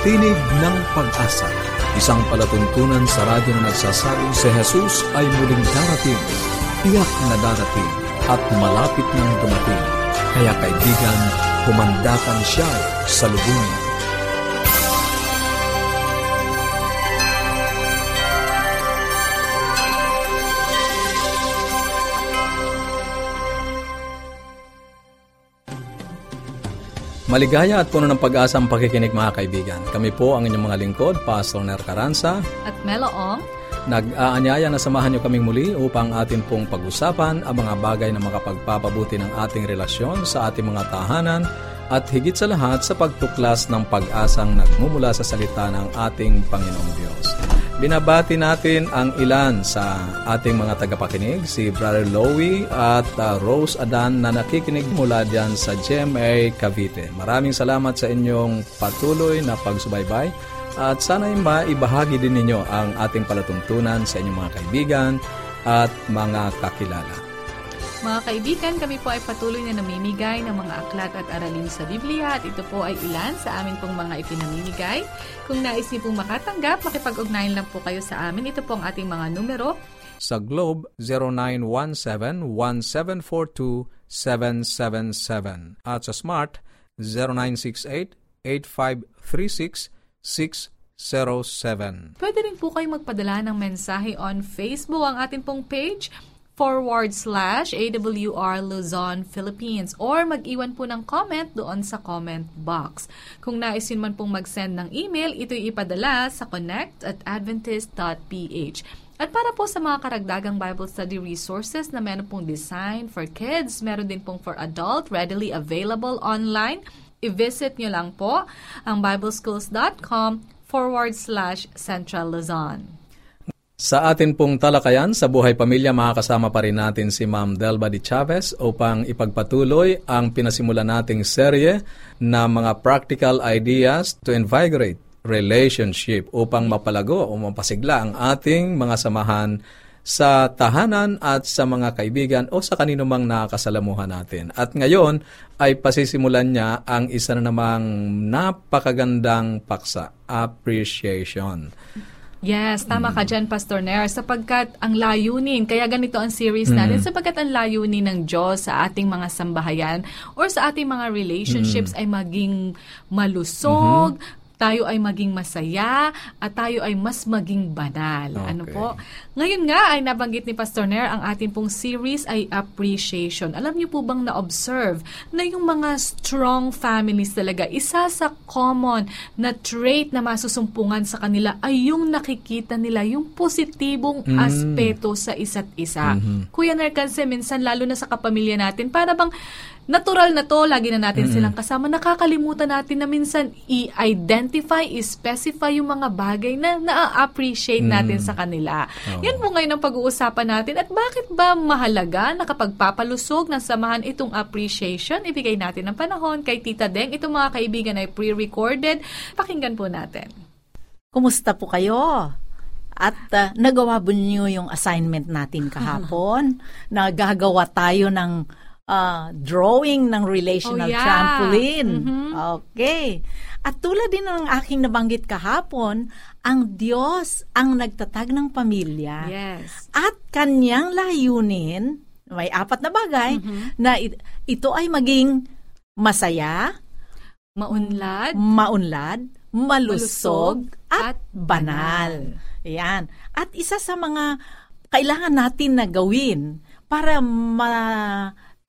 Tinig ng Pag-asa, isang palatuntunan sa radyo na nagsasabing si Jesus ay muling darating, tiyak na darating, at malapit nang dumating. Kaya kaibigan, pumandakan siya sa lubungin. Maligaya at puno ng pag-asa ang pakikinig mga kaibigan. Kami po ang inyong mga lingkod, Pastor Ner Caranza. At Meloong. Nag-aanyaya na samahan niyo kaming muli upang atin pong pag-usapan ang mga bagay na makapagpapabuti ng ating relasyon sa ating mga tahanan at higit sa lahat sa pagtuklas ng pag-asang nagmumula sa salita ng ating Panginoong Diyos. Binabati natin ang ilan sa ating mga tagapakinig, si Brother Lowy at uh, Rose Adan na nakikinig mula dyan sa GMA Cavite. Maraming salamat sa inyong patuloy na pagsubaybay at sana maibahagi din ninyo ang ating palatuntunan sa inyong mga kaibigan at mga kakilala. Mga kaibigan, kami po ay patuloy na namimigay ng mga aklat at aralin sa Biblia at ito po ay ilan sa amin pong mga ipinamimigay. Kung nais niyo pong makatanggap, makipag-ugnayan lang po kayo sa amin. Ito po ang ating mga numero. Sa Globe, 0917-1742-777 at sa Smart, 0968-8536-607. Pwede rin po kayo magpadala ng mensahe on Facebook, ang ating pong page forward slash AWR Luzon, Philippines or mag-iwan po ng comment doon sa comment box. Kung naisin man pong mag-send ng email, ito'y ipadala sa connect at adventist.ph. At para po sa mga karagdagang Bible study resources na meron pong design for kids, meron din pong for adult, readily available online, i-visit nyo lang po ang bibleschools.com forward slash Central Luzon. Sa atin pong talakayan sa buhay pamilya, makakasama pa rin natin si Ma'am Delba Di Chavez upang ipagpatuloy ang pinasimula nating serye na mga practical ideas to invigorate relationship upang mapalago o mapasigla ang ating mga samahan sa tahanan at sa mga kaibigan o sa kanino mang nakakasalamuhan natin. At ngayon ay pasisimulan niya ang isa na namang napakagandang paksa, appreciation. Yes, tama ka dyan, Pastor Nair. Sapagkat ang layunin, kaya ganito ang series natin, mm. sapagkat ang layunin ng Diyos sa ating mga sambahayan or sa ating mga relationships mm. ay maging malusog, mm-hmm tayo ay maging masaya at tayo ay mas maging banal. Ano okay. Ano po? Ngayon nga ay nabanggit ni Pastor Nair ang ating pong series ay appreciation. Alam niyo po bang na-observe na yung mga strong families talaga, isa sa common na trait na masusumpungan sa kanila ay yung nakikita nila, yung positibong mm. aspeto sa isa't isa. Mm-hmm. Kuya Nair, kasi minsan lalo na sa kapamilya natin, para bang natural na to, lagi na natin mm-hmm. silang kasama. Nakakalimutan natin na minsan i-identify, i-specify yung mga bagay na na-appreciate mm-hmm. natin sa kanila. Oh. Yan po ngayon ang pag-uusapan natin. At bakit ba mahalaga na kapag papalusog ng samahan itong appreciation, ibigay natin ng panahon kay Tita Deng. Itong mga kaibigan ay pre-recorded. Pakinggan po natin. Kumusta po kayo? At uh, nagawa po niyo yung assignment natin kahapon. Nagagawa tayo ng uh, drawing ng relational oh, yeah. trampoline. Mm-hmm. Okay. At tulad din ng aking nabanggit kahapon, ang Diyos ang nagtatag ng pamilya. Yes. At kanyang layunin, may apat na bagay, mm-hmm. na ito ay maging masaya, maunlad, maunlad, malusog, malusog at, at banal. Yan. At isa sa mga kailangan natin na gawin para ma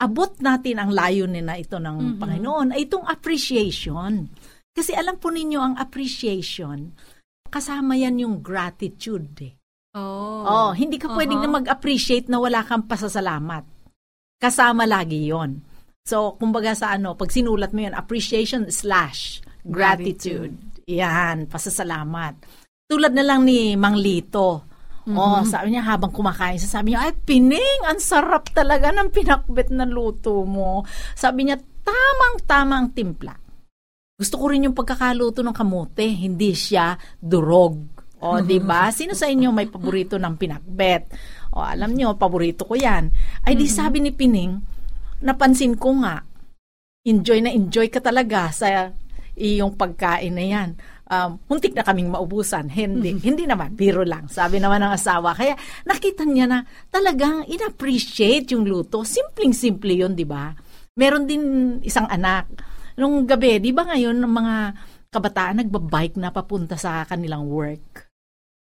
abot natin ang layunin na ito ng mm-hmm. Panginoon ay itong appreciation. Kasi alam po ninyo ang appreciation, kasama yan yung gratitude. Eh. Oh. oh, hindi ka uh-huh. pwedeng na mag-appreciate na wala kang pasasalamat. Kasama lagi yon. So, kumbaga sa ano, pag sinulat mo yun, appreciation slash gratitude. gratitude. Yan, pasasalamat. Tulad na lang ni Mang Lito, Mm-hmm. Oh, sabi niya habang kumakain, sabi niya, ay pining, ang sarap talaga ng pinakbet na luto mo. Sabi niya, tamang-tama ang timpla. Gusto ko rin yung pagkakaluto ng kamote, hindi siya durog. O, oh, di ba? Sino sa inyo may paborito ng pinakbet? O, oh, alam niyo, paborito ko yan. Ay, di sabi ni Pining, napansin ko nga, enjoy na enjoy ka talaga sa yung pagkain na yan. Um, muntik na kaming maubusan. Hindi, hindi naman, biro lang. Sabi naman ng asawa. Kaya nakita niya na talagang in-appreciate yung luto. Simpleng-simple yun, di ba? Meron din isang anak. Nung gabi, di ba ngayon, ng mga kabataan nagbabike na papunta sa kanilang work.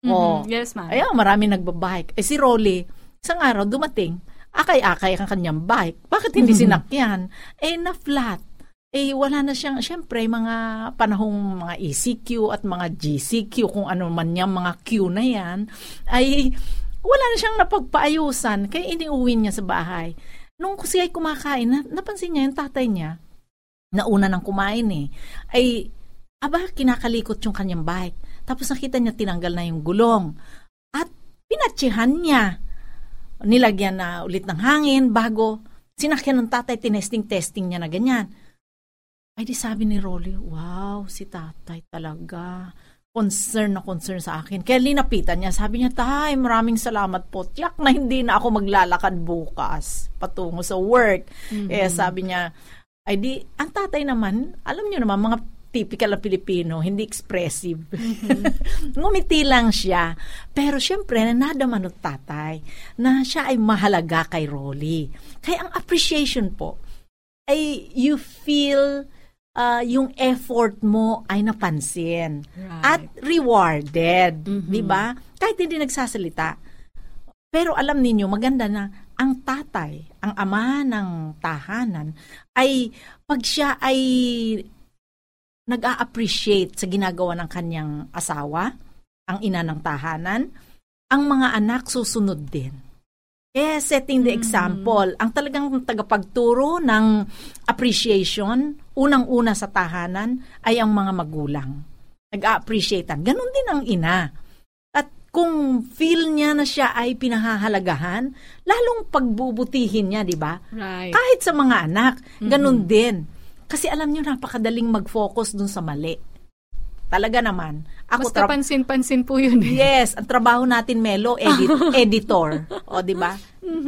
Mhm. Oh. Yes, ma'am. Ayan, marami nagbabike. Eh si Rolly, isang araw dumating, akay-akay ang kanyang bike. Bakit hindi sinakyan? Eh, na-flat. Eh, wala na siyang, syempre, mga panahong mga ECQ at mga GCQ, kung ano man yung mga Q na yan, ay wala na siyang napagpaayusan. Kaya iniuwi niya sa bahay. Nung siya ay kumakain, na, napansin niya yung tatay niya, na una nang kumain eh, ay, aba, kinakalikot yung kanyang bike. Tapos nakita niya tinanggal na yung gulong. At pinatsihan niya. Nilagyan na ulit ng hangin bago sinakyan ng tatay, tinesting-testing niya na ganyan. Ay di sabi ni Rolly, wow, si tatay talaga. Concern na concern sa akin. Kaya linapitan niya, sabi niya, tay, maraming salamat po. Tiyak na hindi na ako maglalakad bukas patungo sa work. Eh sabi niya, ay di, ang tatay naman, alam niyo naman, mga typical na Pilipino, hindi expressive. Ngumiti lang siya. Pero syempre, nadama ng tatay na siya ay mahalaga kay Rolly. Kaya ang appreciation po, ay you feel uh, yung effort mo ay napansin Right. at rewarded, 'di ba? Kahit hindi nagsasalita. Pero alam ninyo, maganda na ang tatay, ang ama ng tahanan ay pag siya ay nag-a-appreciate sa ginagawa ng kanyang asawa, ang ina ng tahanan, ang mga anak susunod din. Kaya setting the example, ang talagang tagapagturo ng appreciation, unang-una sa tahanan, ay ang mga magulang. Nag-a-appreciatean. Ganon din ang ina. At kung feel niya na siya ay pinahahalagahan, lalong pagbubutihin niya, di ba? Right. Kahit sa mga anak, ganun din. Kasi alam niyo, napakadaling mag-focus dun sa mali. Talaga naman. Ako, Mas tra- kapansin-pansin po yun eh. Yes, ang trabaho natin, Melo, edit, editor. O, di ba?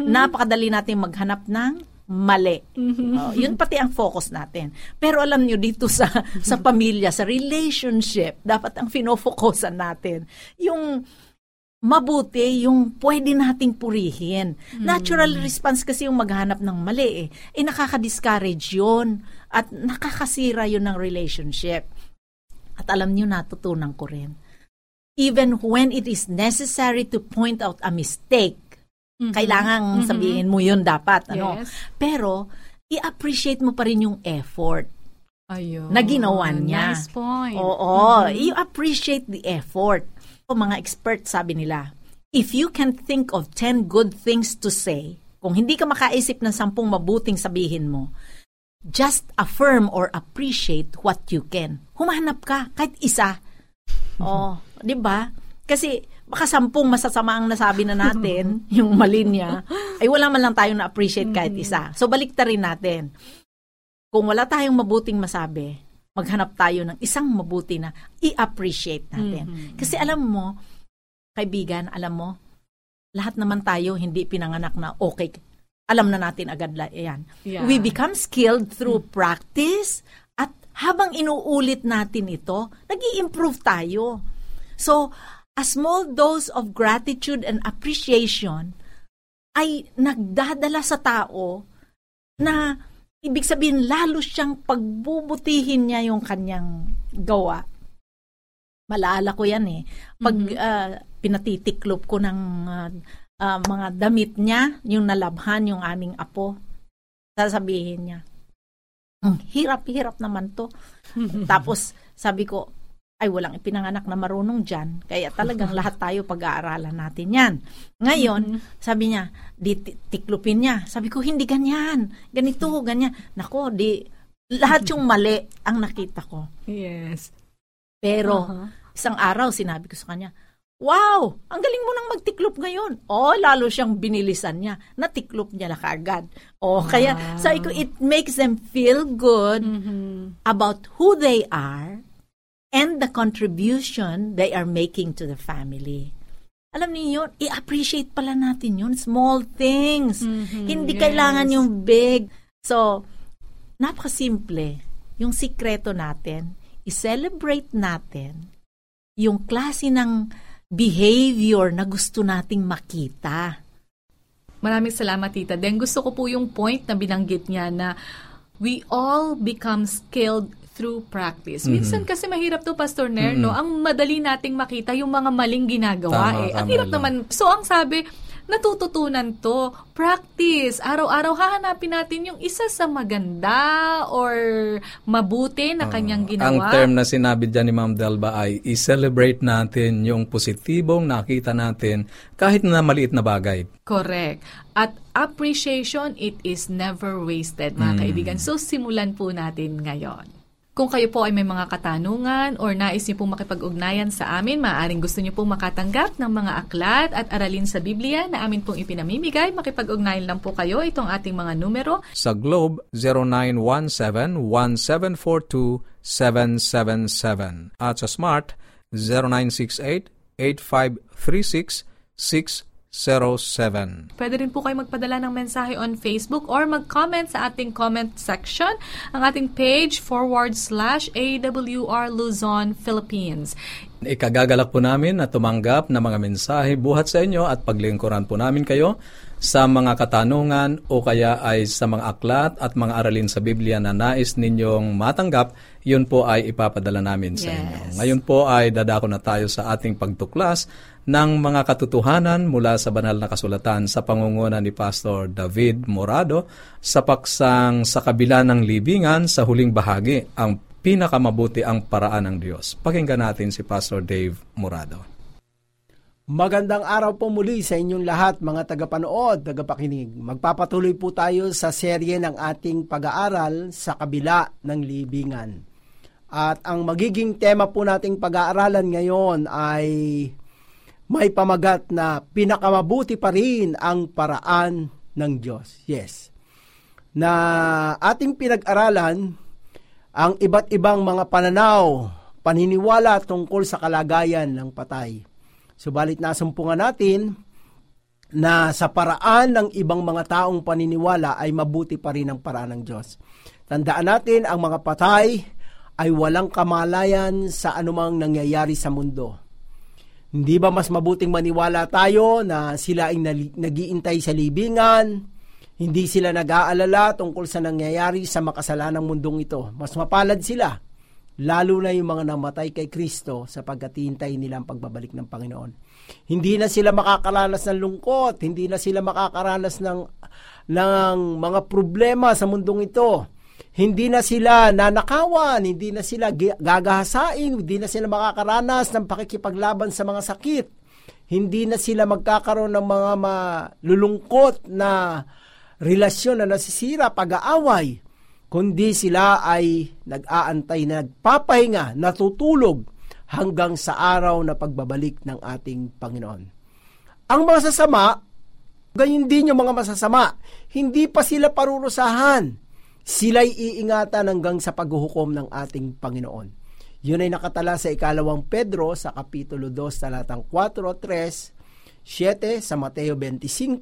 Napakadali natin maghanap ng mali. O, yun pati ang focus natin. Pero alam nyo, dito sa, sa pamilya, sa relationship, dapat ang finofocusan natin, yung mabuti, yung pwede nating purihin. Natural response kasi yung maghanap ng mali eh. Eh, nakaka-discourage yun. At nakakasira yun ng relationship. At alam niyo, natutunan ko rin. Even when it is necessary to point out a mistake, kailangan sabihin mo yun dapat. Ano? Yes. Pero, i-appreciate mo pa rin yung effort Ayun. na ginawa niya. Nice point. Oo. You appreciate the effort. O mga experts sabi nila, if you can think of 10 good things to say, kung hindi ka makaisip ng sampung mabuting sabihin mo, just affirm or appreciate what you can. Humanap ka, kahit isa. Oh, di ba? Kasi baka sampung masasama ang nasabi na natin, yung mali niya, ay wala man lang tayong na-appreciate kahit isa. So balik rin natin. Kung wala tayong mabuting masabi, maghanap tayo ng isang mabuti na i-appreciate natin. Kasi alam mo, kaibigan, alam mo, lahat naman tayo hindi pinanganak na okay. Alam na natin agad la yan. Yeah. We become skilled through practice at habang inuulit natin ito, nag improve tayo. So, a small dose of gratitude and appreciation ay nagdadala sa tao na ibig sabihin lalo siyang pagbubutihin niya yung kanyang gawa. Malaala ko yan eh. Pag ah, pinatitiklop ko ng ah, ah, mga damit niya, yung nalabhan yung aming apo, sasabihin niya, "Hmm, hirap-hirap naman to. Tapos sabi ko, ay walang ipinanganak na marunong dyan. Kaya talagang lahat tayo pag-aaralan natin yan. Ngayon, sabi niya, di ti- tiklupin niya. Sabi ko, hindi ganyan. Ganito, ganyan. Nako, di, lahat yung mali ang nakita ko. Yes. Pero, Uh-huh. isang araw, sinabi ko sa kanya, Wow! Ang galing mo nang magtiklop ngayon. Oh, lalo siyang binilisan niya. Natiklop niya na kaagad. Oh, kaya sabi ko, it makes them feel good Mm-hmm. about who they are and the contribution they are making to the family. Alam niyo yun, i-appreciate pala natin yun. Small things. Hindi yes. kailangan yung big. So, napakasimple. Yung sikreto natin, i-celebrate natin yung klase ng behavior na gusto nating makita. Maraming salamat, Tita. Then gusto ko po yung point na binanggit niya na we all become skilled through practice. Mm-hmm. Minsan kasi mahirap to, Pastor Ner, no? Ang madali nating makita yung mga maling ginagawa Tama, eh. Ang hirap lang. naman. So, ang sabi, natututunan to. Practice. Araw-araw hahanapin natin yung isa sa maganda or mabuti na kanyang Ah, Ang ginawa. term na sinabi dyan ni Ma'am Delba ay i-celebrate natin yung positibong nakita natin kahit na maliit na bagay. Correct. At appreciation, it is never wasted, mga kaibigan. So, simulan po natin ngayon. Kung kayo po ay may mga katanungan or nais niyo pong makipag-ugnayan sa amin, maaaring gusto niyo pong makatanggap ng mga aklat at aralin sa Biblia na amin pong ipinamimigay, makipag-ugnayan lang po kayo itong ating mga numero Sa Globe, 0917-1742-777. At sa Smart, 0968-8536-607. Pwede rin po kayo magpadala ng mensahe on Facebook or mag-comment sa ating comment section, ang ating page forward slash AWR Luzon, Philippines. Ikagagalak po namin na tumanggap ng mga mensahe buhat sa inyo at paglingkuran po namin kayo sa mga katanungan o kaya ay sa mga aklat at mga aralin sa Biblia na nais ninyong matanggap, yun po ay ipapadala namin sa Yes. inyo. Ngayon po ay dadako na tayo sa ating pagtuklas ng mga katotohanan mula sa banal na kasulatan sa pangunguna ni Pastor David Morado sa paksang sa kabila ng libingan sa huling bahagi ang pinakamabuti ang paraan ng Diyos. Pakinggan natin si Pastor Dave Morado. Magandang araw po muli sa inyong lahat mga tagapanood, tagapakinig. Magpapatuloy po tayo sa serye ng ating pag-aaral sa kabila ng libingan. At ang magiging tema po nating pag-aaralan ngayon ay may pamagat na pinakamabuti pa rin ang paraan ng Diyos. Yes. Na ating pinag-aralan ang iba't ibang mga pananaw, paniniwala tungkol sa kalagayan ng patay. Subalit nasumpungan natin na sa paraan ng ibang mga taong paniniwala ay mabuti pa rin ang paraan ng Diyos. Tandaan natin, ang mga patay ay walang kamalayan sa anumang nangyayari sa mundo. Hindi ba mas mabuting maniwala tayo na sila ay nagiintay sa libingan, hindi sila nag-aalala tungkol sa nangyayari sa makasalanang mundong ito. Mas mapalad sila lalo na yung mga namatay kay Kristo sapagkat hintay nila ang pagbabalik ng Panginoon. Hindi na sila makakaranas ng lungkot, hindi na sila makakaranas ng, ng mga problema sa mundong ito. Hindi na sila nanakawan, hindi na sila gagahasain, hindi na sila makakaranas ng pakikipaglaban sa mga sakit. Hindi na sila magkakaroon ng mga malulungkot na relasyon na nasisira, pag-aaway kundi sila ay nag-aantay na nagpapahinga, natutulog hanggang sa araw na pagbabalik ng ating Panginoon. Ang mga sasama, ganyan din yung mga masasama, hindi pa sila parurusahan. Sila'y iingatan hanggang sa paghuhukom ng ating Panginoon. Yun ay nakatala sa ikalawang Pedro sa Kapitulo 2, talatang 4 at 3, 7 sa Mateo 25,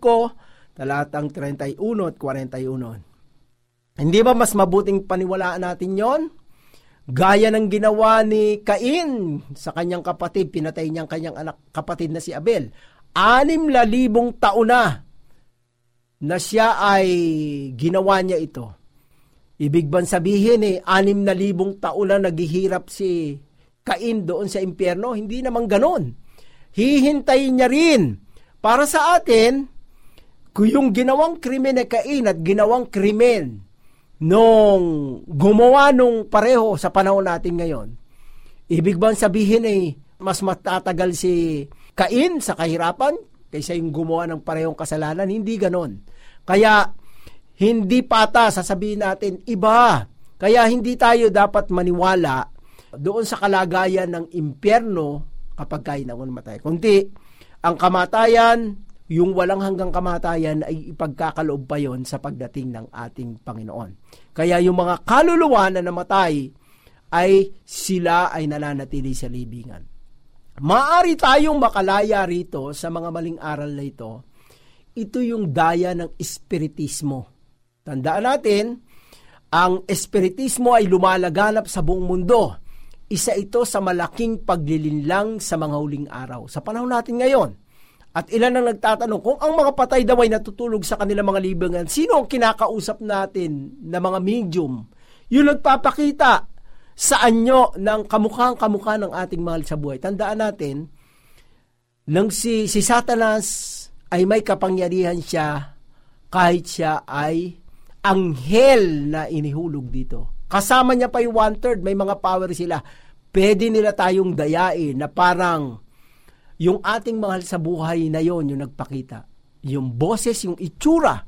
talatang 31 at 41. Hindi ba mas mabuting paniwalaan natin yon? Gaya ng ginawa ni Cain sa kanyang kapatid, pinatay niyang kanyang anak kapatid na si Abel. Anim na libong taon na na siya ay ginawa niya ito. Ibig bang sabihin eh, anim na libong taon na naghihirap si Cain doon sa impyerno? Hindi naman ganon. Hihintayin niya rin. Para sa atin, kung yung ginawang krimen ni Cain at ginawang krimen nung gumawa nung pareho sa panahon natin ngayon, ibig bang sabihin eh, mas matatagal si Cain sa kahirapan kaysa yung gumawa ng parehong kasalanan? Hindi ganon. Kaya, hindi pata sasabihin natin iba. Kaya hindi tayo dapat maniwala doon sa kalagayan ng impyerno kapag kain ang matay. Kundi, ang kamatayan, yung walang hanggang kamatayan ay ipagkakaloob pa yon sa pagdating ng ating Panginoon. Kaya yung mga kaluluwa na namatay ay sila ay nananatili sa libingan. Maari tayong makalaya rito sa mga maling aral na ito. Ito yung daya ng espiritismo. Tandaan natin, ang espiritismo ay lumalaganap sa buong mundo. isa ito sa malaking paglilinlang sa mga huling araw. Sa panahon natin ngayon, at ilan ang nagtatanong kung ang mga patay daw ay natutulog sa kanilang mga libingan, sino ang kinakausap natin na mga medium? Yung nagpapakita sa anyo ng kamukhang kamukha ng ating mahal sa buhay. Tandaan natin, nang si, si Satanas ay may kapangyarihan siya kahit siya ay anghel na inihulog dito. Kasama niya pa yung one-third, may mga power sila. Pwede nila tayong dayain na parang yung ating mahal sa buhay na yon yung nagpakita. Yung boses, yung itsura.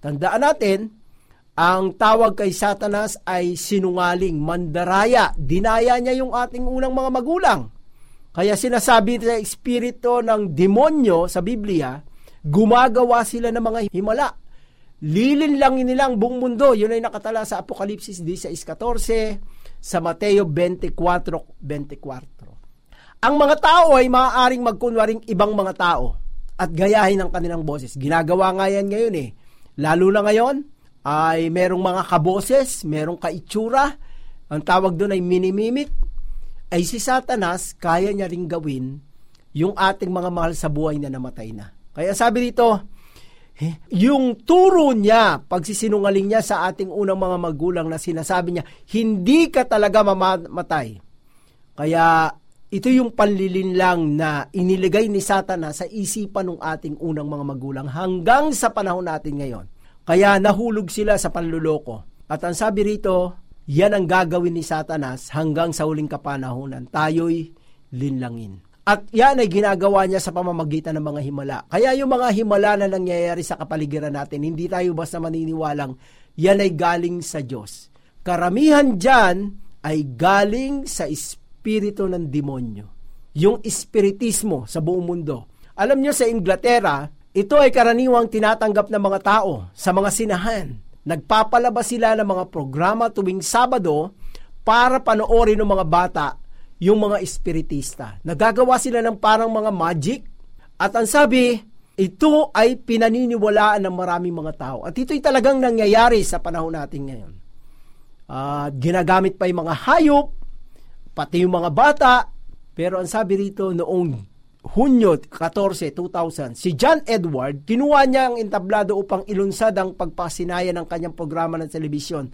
Tandaan natin, ang tawag kay Satanas ay sinungaling, mandaraya. Dinaya niya yung ating unang mga magulang. Kaya sinasabi sa espiritu ng demonyo sa Biblia, gumagawa sila ng mga himala. Lilin lang nilang buong mundo. Yun ay nakatala sa Apokalipsis 16.14, sa Mateo 24.24. Ang mga tao ay maaaring magkunwaring ibang mga tao at gayahin ang kanilang boses. Ginagawa nga yan ngayon eh. Lalo na ngayon, ay merong mga kaboses, merong kaitsura, ang tawag doon ay minimimik, ay si Satanas, kaya niya ring gawin yung ating mga mahal sa buhay na namatay na. Kaya sabi dito, yung turo niya, pagsisinungaling niya sa ating unang mga magulang na sinasabi niya, hindi ka talaga mamatay. Kaya ito yung panlilinlang na iniligay ni Satana sa isipan ng ating unang mga magulang hanggang sa panahon natin ngayon. Kaya nahulog sila sa panluloko. At ang sabi rito, yan ang gagawin ni Satanas hanggang sa huling kapanahonan. Tayo'y linlangin. At yan ay ginagawa niya sa pamamagitan ng mga himala. Kaya yung mga himala na nangyayari sa kapaligiran natin, hindi tayo basta maniniwalang yan ay galing sa Diyos. Karamihan dyan ay galing sa Espiritu ng demonyo. Yung espiritismo sa buong mundo. Alam nyo sa Inglaterra, ito ay karaniwang tinatanggap ng mga tao sa mga sinahan. Nagpapalabas sila ng mga programa tuwing Sabado para panoorin ng mga bata yung mga espiritista. Nagagawa sila ng parang mga magic at ang sabi, ito ay pinaniniwalaan ng maraming mga tao. At ito'y talagang nangyayari sa panahon natin ngayon. Uh, ginagamit pa yung mga hayop pati yung mga bata. Pero ang sabi rito noong Hunyo 14, 2000, si John Edward, kinuha niya ang entablado upang ilunsad ang pagpasinaya ng kanyang programa ng telebisyon,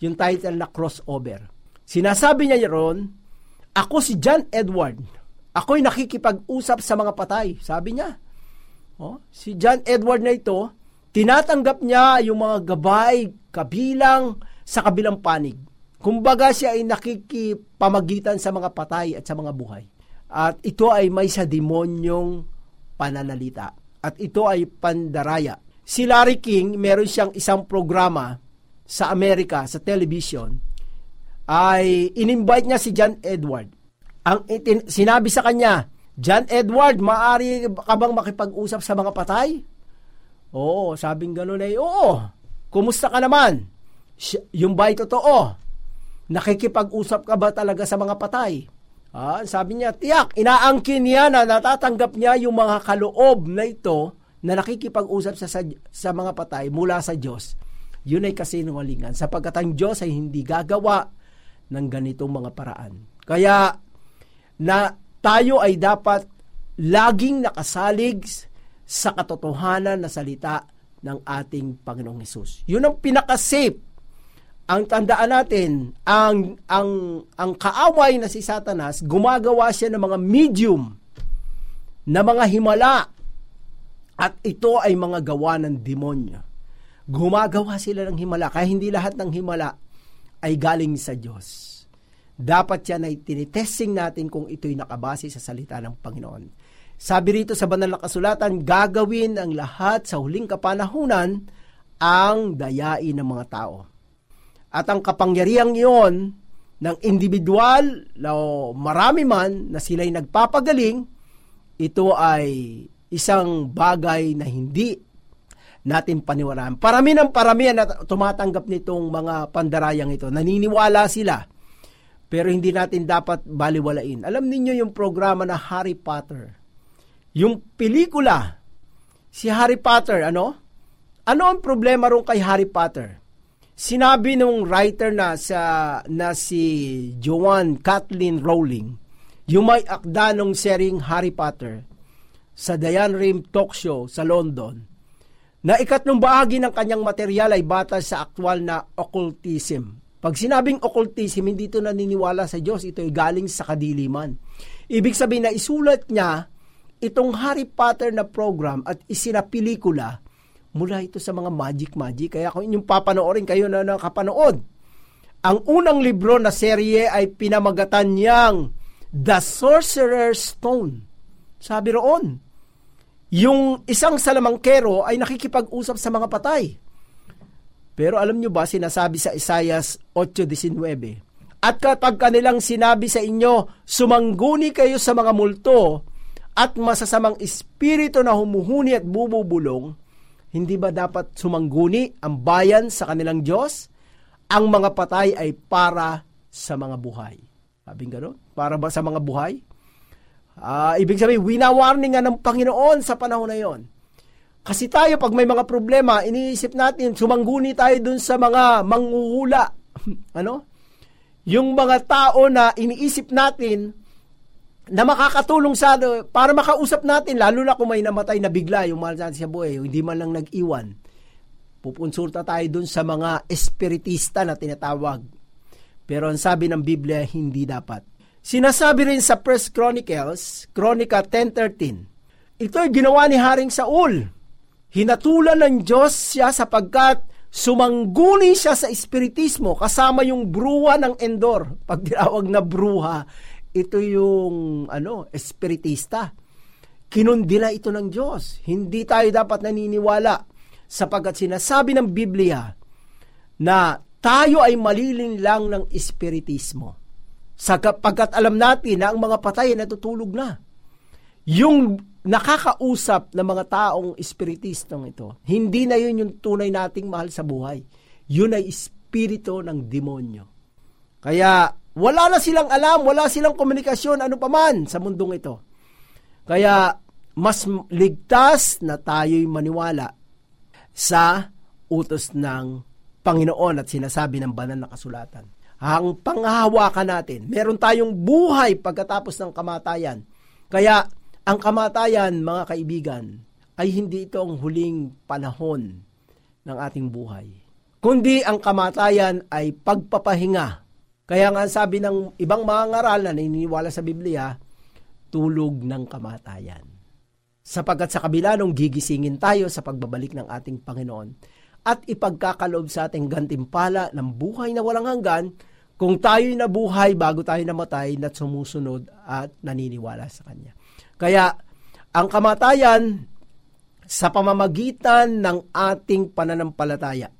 yung title na Crossover. Sinasabi niya ron, ako si John Edward, ako'y nakikipag-usap sa mga patay, sabi niya. Oh, si John Edward na ito, tinatanggap niya yung mga gabay kabilang sa kabilang panig. Kumbaga siya ay nakikipamagitan sa mga patay at sa mga buhay. At ito ay may sa demonyong pananalita. At ito ay pandaraya. Si Larry King, meron siyang isang programa sa Amerika, sa television, ay in-invite niya si John Edward. Ang itin, sinabi sa kanya, John Edward, maari ka bang makipag-usap sa mga patay? Oo, sabing gano'n ay, oo, kumusta ka naman? Yung ba'y totoo? Nakikipag-usap ka ba talaga sa mga patay? Ah, sabi niya, tiyak, inaangkin niya na natatanggap niya yung mga kaloob na ito na nakikipag-usap sa, sa, sa mga patay mula sa Diyos. Yun ay kasinungalingan sapagkat ang Diyos ay hindi gagawa ng ganitong mga paraan. Kaya na tayo ay dapat laging nakasalig sa katotohanan na salita ng ating Panginoong Hesus. Yun ang pinaka-safe ang tandaan natin, ang, ang, ang kaaway na si Satanas, gumagawa siya ng mga medium, na mga himala, at ito ay mga gawa ng demonyo. Gumagawa sila ng himala, kaya hindi lahat ng himala ay galing sa Diyos. Dapat yan ay tinitesting natin kung ito'y nakabase sa salita ng Panginoon. Sabi rito sa banal na kasulatan, gagawin ang lahat sa huling kapanahunan ang dayain ng mga tao at ang kapangyarihang iyon ng individual o marami man na sila'y nagpapagaling, ito ay isang bagay na hindi natin paniwalaan. Parami ng parami na tumatanggap nitong mga pandarayang ito. Naniniwala sila. Pero hindi natin dapat baliwalain. Alam niyo yung programa na Harry Potter. Yung pelikula, si Harry Potter, ano? Ano ang problema ron kay Harry Potter? Sinabi nung writer na sa na si Joanne Kathleen Rowling, yung may akda nung seryeng Harry Potter sa Diane Rim talk show sa London, na ikatlong bahagi ng kanyang material ay batay sa aktwal na occultism. Pag sinabing occultism, hindi ito naniniwala sa Diyos, ito ay galing sa kadiliman. Ibig sabihin na isulat niya itong Harry Potter na program at isinapelikula mula ito sa mga magic-magic. Kaya kung inyong papanoorin kayo na nakapanood, ang unang libro na serye ay pinamagatan niyang The Sorcerer's Stone. Sabi roon, yung isang salamangkero ay nakikipag-usap sa mga patay. Pero alam nyo ba, sinasabi sa Isaias 8.19, At kapag kanilang sinabi sa inyo, sumangguni kayo sa mga multo, at masasamang espiritu na humuhuni at bububulong, hindi ba dapat sumangguni ang bayan sa kanilang Diyos? Ang mga patay ay para sa mga buhay. Sabi gano'n? Para ba sa mga buhay? Uh, ibig sabihin, winawarning nga ng Panginoon sa panahon na yon. Kasi tayo, pag may mga problema, iniisip natin, sumangguni tayo dun sa mga manguhula. ano? Yung mga tao na iniisip natin, na makakatulong sa para makausap natin lalo na kung may namatay na bigla yung mahal natin sa buhay hindi man lang nag-iwan pupunsulta tayo dun sa mga espiritista na tinatawag pero ang sabi ng Biblia hindi dapat sinasabi rin sa 1 Chronicles Chronica 10.13 ito ay ginawa ni Haring Saul hinatulan ng Diyos siya sapagkat sumangguni siya sa espiritismo kasama yung bruha ng Endor pag tinawag na bruha ito yung ano, espiritista. Kinundila ito ng Diyos. Hindi tayo dapat naniniwala sapagkat sinasabi ng Biblia na tayo ay malilin lang ng espiritismo. Sapagkat alam natin na ang mga patay ay natutulog na. Yung nakakausap ng mga taong espiritistong ito, hindi na yun yung tunay nating mahal sa buhay. Yun ay espiritu ng demonyo. Kaya wala na silang alam, wala silang komunikasyon, ano paman sa mundong ito. Kaya mas ligtas na tayo'y maniwala sa utos ng Panginoon at sinasabi ng banal na kasulatan. Ang panghahawakan natin, meron tayong buhay pagkatapos ng kamatayan. Kaya ang kamatayan, mga kaibigan, ay hindi ito ang huling panahon ng ating buhay. Kundi ang kamatayan ay pagpapahinga kaya nga sabi ng ibang mga ngaral na naniniwala sa Biblia, tulog ng kamatayan. Sapagkat sa kabila nung gigisingin tayo sa pagbabalik ng ating Panginoon at ipagkakaloob sa ating gantimpala ng buhay na walang hanggan, kung tayo'y nabuhay bago tayo namatay na sumusunod at naniniwala sa Kanya. Kaya ang kamatayan sa pamamagitan ng ating pananampalataya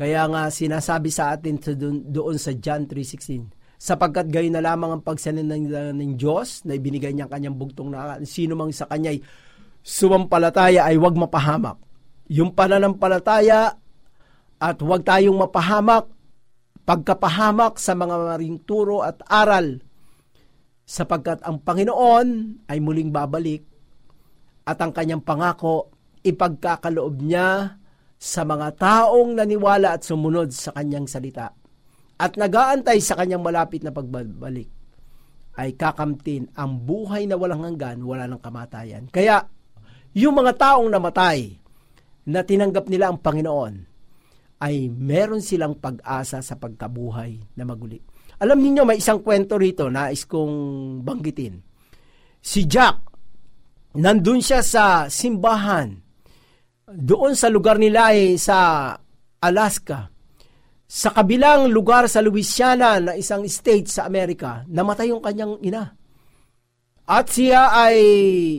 kaya nga sinasabi sa atin doon, doon sa John 3.16, sapagkat gayon na lamang ang pagsaninila ng Diyos na ibinigay niya kanyang bugtong na sino mang sa kanya'y sumampalataya ay huwag mapahamak. Yung pananampalataya at huwag tayong mapahamak, pagkapahamak sa mga maring turo at aral sapagkat ang Panginoon ay muling babalik at ang kanyang pangako ipagkakaloob niya sa mga taong naniwala at sumunod sa kanyang salita at nagaantay sa kanyang malapit na pagbalik ay kakamtin ang buhay na walang hanggan, wala ng kamatayan. Kaya, yung mga taong namatay na tinanggap nila ang Panginoon, ay meron silang pag-asa sa pagkabuhay na maguli. Alam niyo may isang kwento rito na is kong banggitin. Si Jack, nandun siya sa simbahan doon sa lugar nila ay sa Alaska. Sa kabilang lugar sa Louisiana na isang state sa Amerika, namatay yung kanyang ina. At siya ay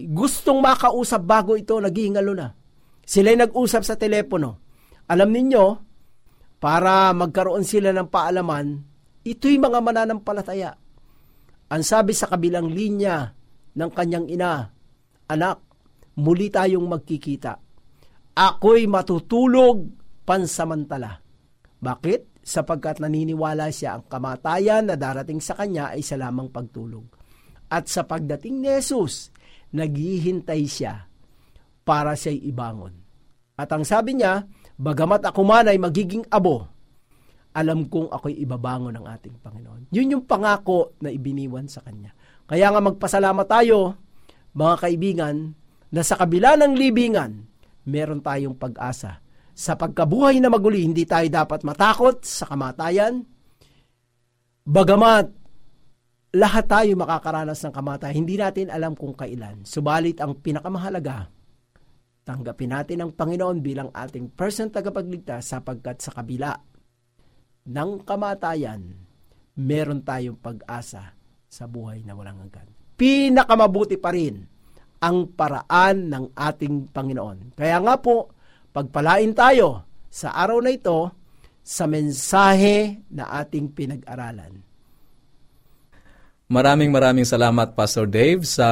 gustong makausap bago ito naghihingalo na. Sila'y nag-usap sa telepono. Alam ninyo, para magkaroon sila ng paalaman, ito'y mga mananampalataya. Ang sabi sa kabilang linya ng kanyang ina, Anak, muli tayong magkikita ako'y matutulog pansamantala. Bakit? Sapagkat naniniwala siya ang kamatayan na darating sa kanya ay sa lamang pagtulog. At sa pagdating ni Jesus, naghihintay siya para siya'y ibangon. At ang sabi niya, bagamat ako man ay magiging abo, alam kong ako'y ibabangon ng ating Panginoon. Yun yung pangako na ibiniwan sa Kanya. Kaya nga magpasalamat tayo, mga kaibigan, na sa kabila ng libingan, meron tayong pag-asa. Sa pagkabuhay na maguli, hindi tayo dapat matakot sa kamatayan. Bagamat lahat tayo makakaranas ng kamatayan, hindi natin alam kung kailan. Subalit ang pinakamahalaga, tanggapin natin ang Panginoon bilang ating person tagapagligtas sapagkat sa kabila ng kamatayan, meron tayong pag-asa sa buhay na walang hanggan. Pinakamabuti pa rin ang paraan ng ating Panginoon. Kaya nga po, pagpalain tayo sa araw na ito sa mensahe na ating pinag-aralan. Maraming maraming salamat Pastor Dave sa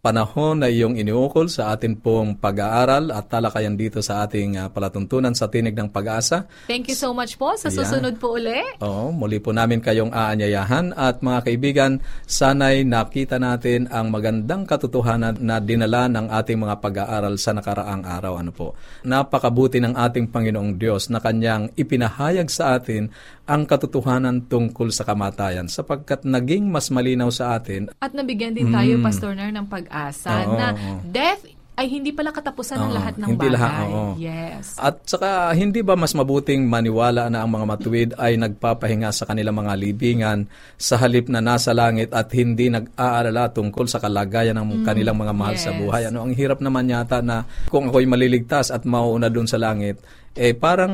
panahon na iyong iniukol sa atin pong pag-aaral at talakayan dito sa ating uh, palatuntunan sa Tinig ng Pag-asa. Thank you so much po. Sa susunod yeah. po uli. Oo, muli po namin kayong aanyayahan at mga kaibigan, sanay nakita natin ang magandang katotohanan na dinala ng ating mga pag-aaral sa nakaraang araw. Ano po? Napakabuti ng ating Panginoong Diyos na kanyang ipinahayag sa atin ang katotohanan tungkol sa kamatayan sapagkat naging mas malinaw sa atin. At nabigyan din tayo, mm. Pastor Ner, ng pag-asa oo, na death ay hindi pala katapusan ng lahat ng hindi bagay. Lahat, oo. Yes. At saka hindi ba mas mabuting maniwala na ang mga matuwid ay nagpapahinga sa kanilang mga libingan sa halip na nasa langit at hindi nag-aalala tungkol sa kalagayan ng mm, kanilang mga mahal yes. sa buhay. Ano ang hirap naman yata na kung ako'y maliligtas at mauuna doon sa langit, eh parang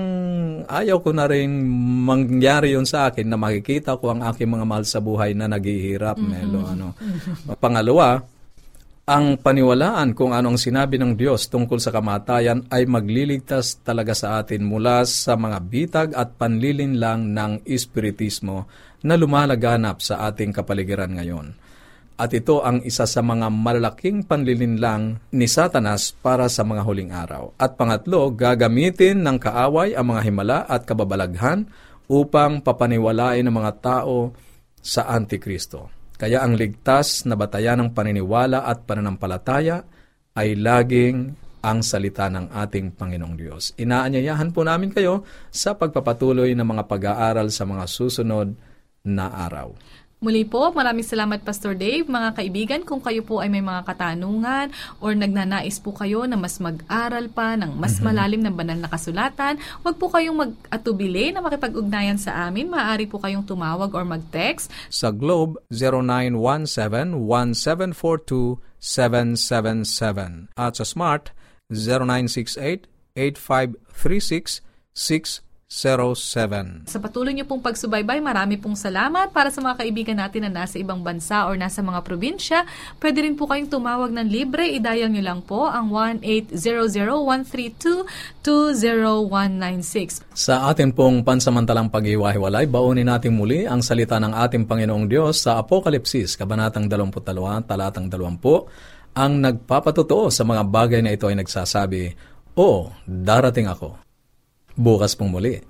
ayaw ko na rin mangyari yon sa akin na makikita ko ang aking mga mahal sa buhay na naghihirap, mm-hmm. Melo. Ano. Pangalawa, ang paniwalaan kung anong sinabi ng Diyos tungkol sa kamatayan ay magliligtas talaga sa atin mula sa mga bitag at panlilinlang ng espiritismo na lumalaganap sa ating kapaligiran ngayon. At ito ang isa sa mga malalaking panlilinlang ni Satanas para sa mga huling araw. At pangatlo, gagamitin ng kaaway ang mga himala at kababalaghan upang papaniwalain ng mga tao sa Antikristo. Kaya ang ligtas na batayan ng paniniwala at pananampalataya ay laging ang salita ng ating Panginoong Diyos. Inaanyayahan po namin kayo sa pagpapatuloy ng mga pag-aaral sa mga susunod na araw. Muli po, maraming salamat Pastor Dave. Mga kaibigan, kung kayo po ay may mga katanungan or nagnanais po kayo na mas mag-aral pa ng mas mm-hmm. malalim na banal na kasulatan, huwag po kayong mag-atubili na makipag-ugnayan sa amin. Maaari po kayong tumawag or mag-text. Sa Globe, 0917-1742-777. At sa Smart, 0968 8536 0917. Sa patuloy niyo pong pagsubaybay, marami pong salamat para sa mga kaibigan natin na nasa ibang bansa or nasa mga probinsya. Pwede rin po kayong tumawag ng libre. Idayang niyo lang po ang 1-800-132-20196. Sa atin pong pansamantalang pag-iwahiwalay, baunin natin muli ang salita ng ating Panginoong Diyos sa Apokalipsis, Kabanatang 22, Talatang 20, ang nagpapatotoo sa mga bagay na ito ay nagsasabi, O, darating ako Bukas pong muli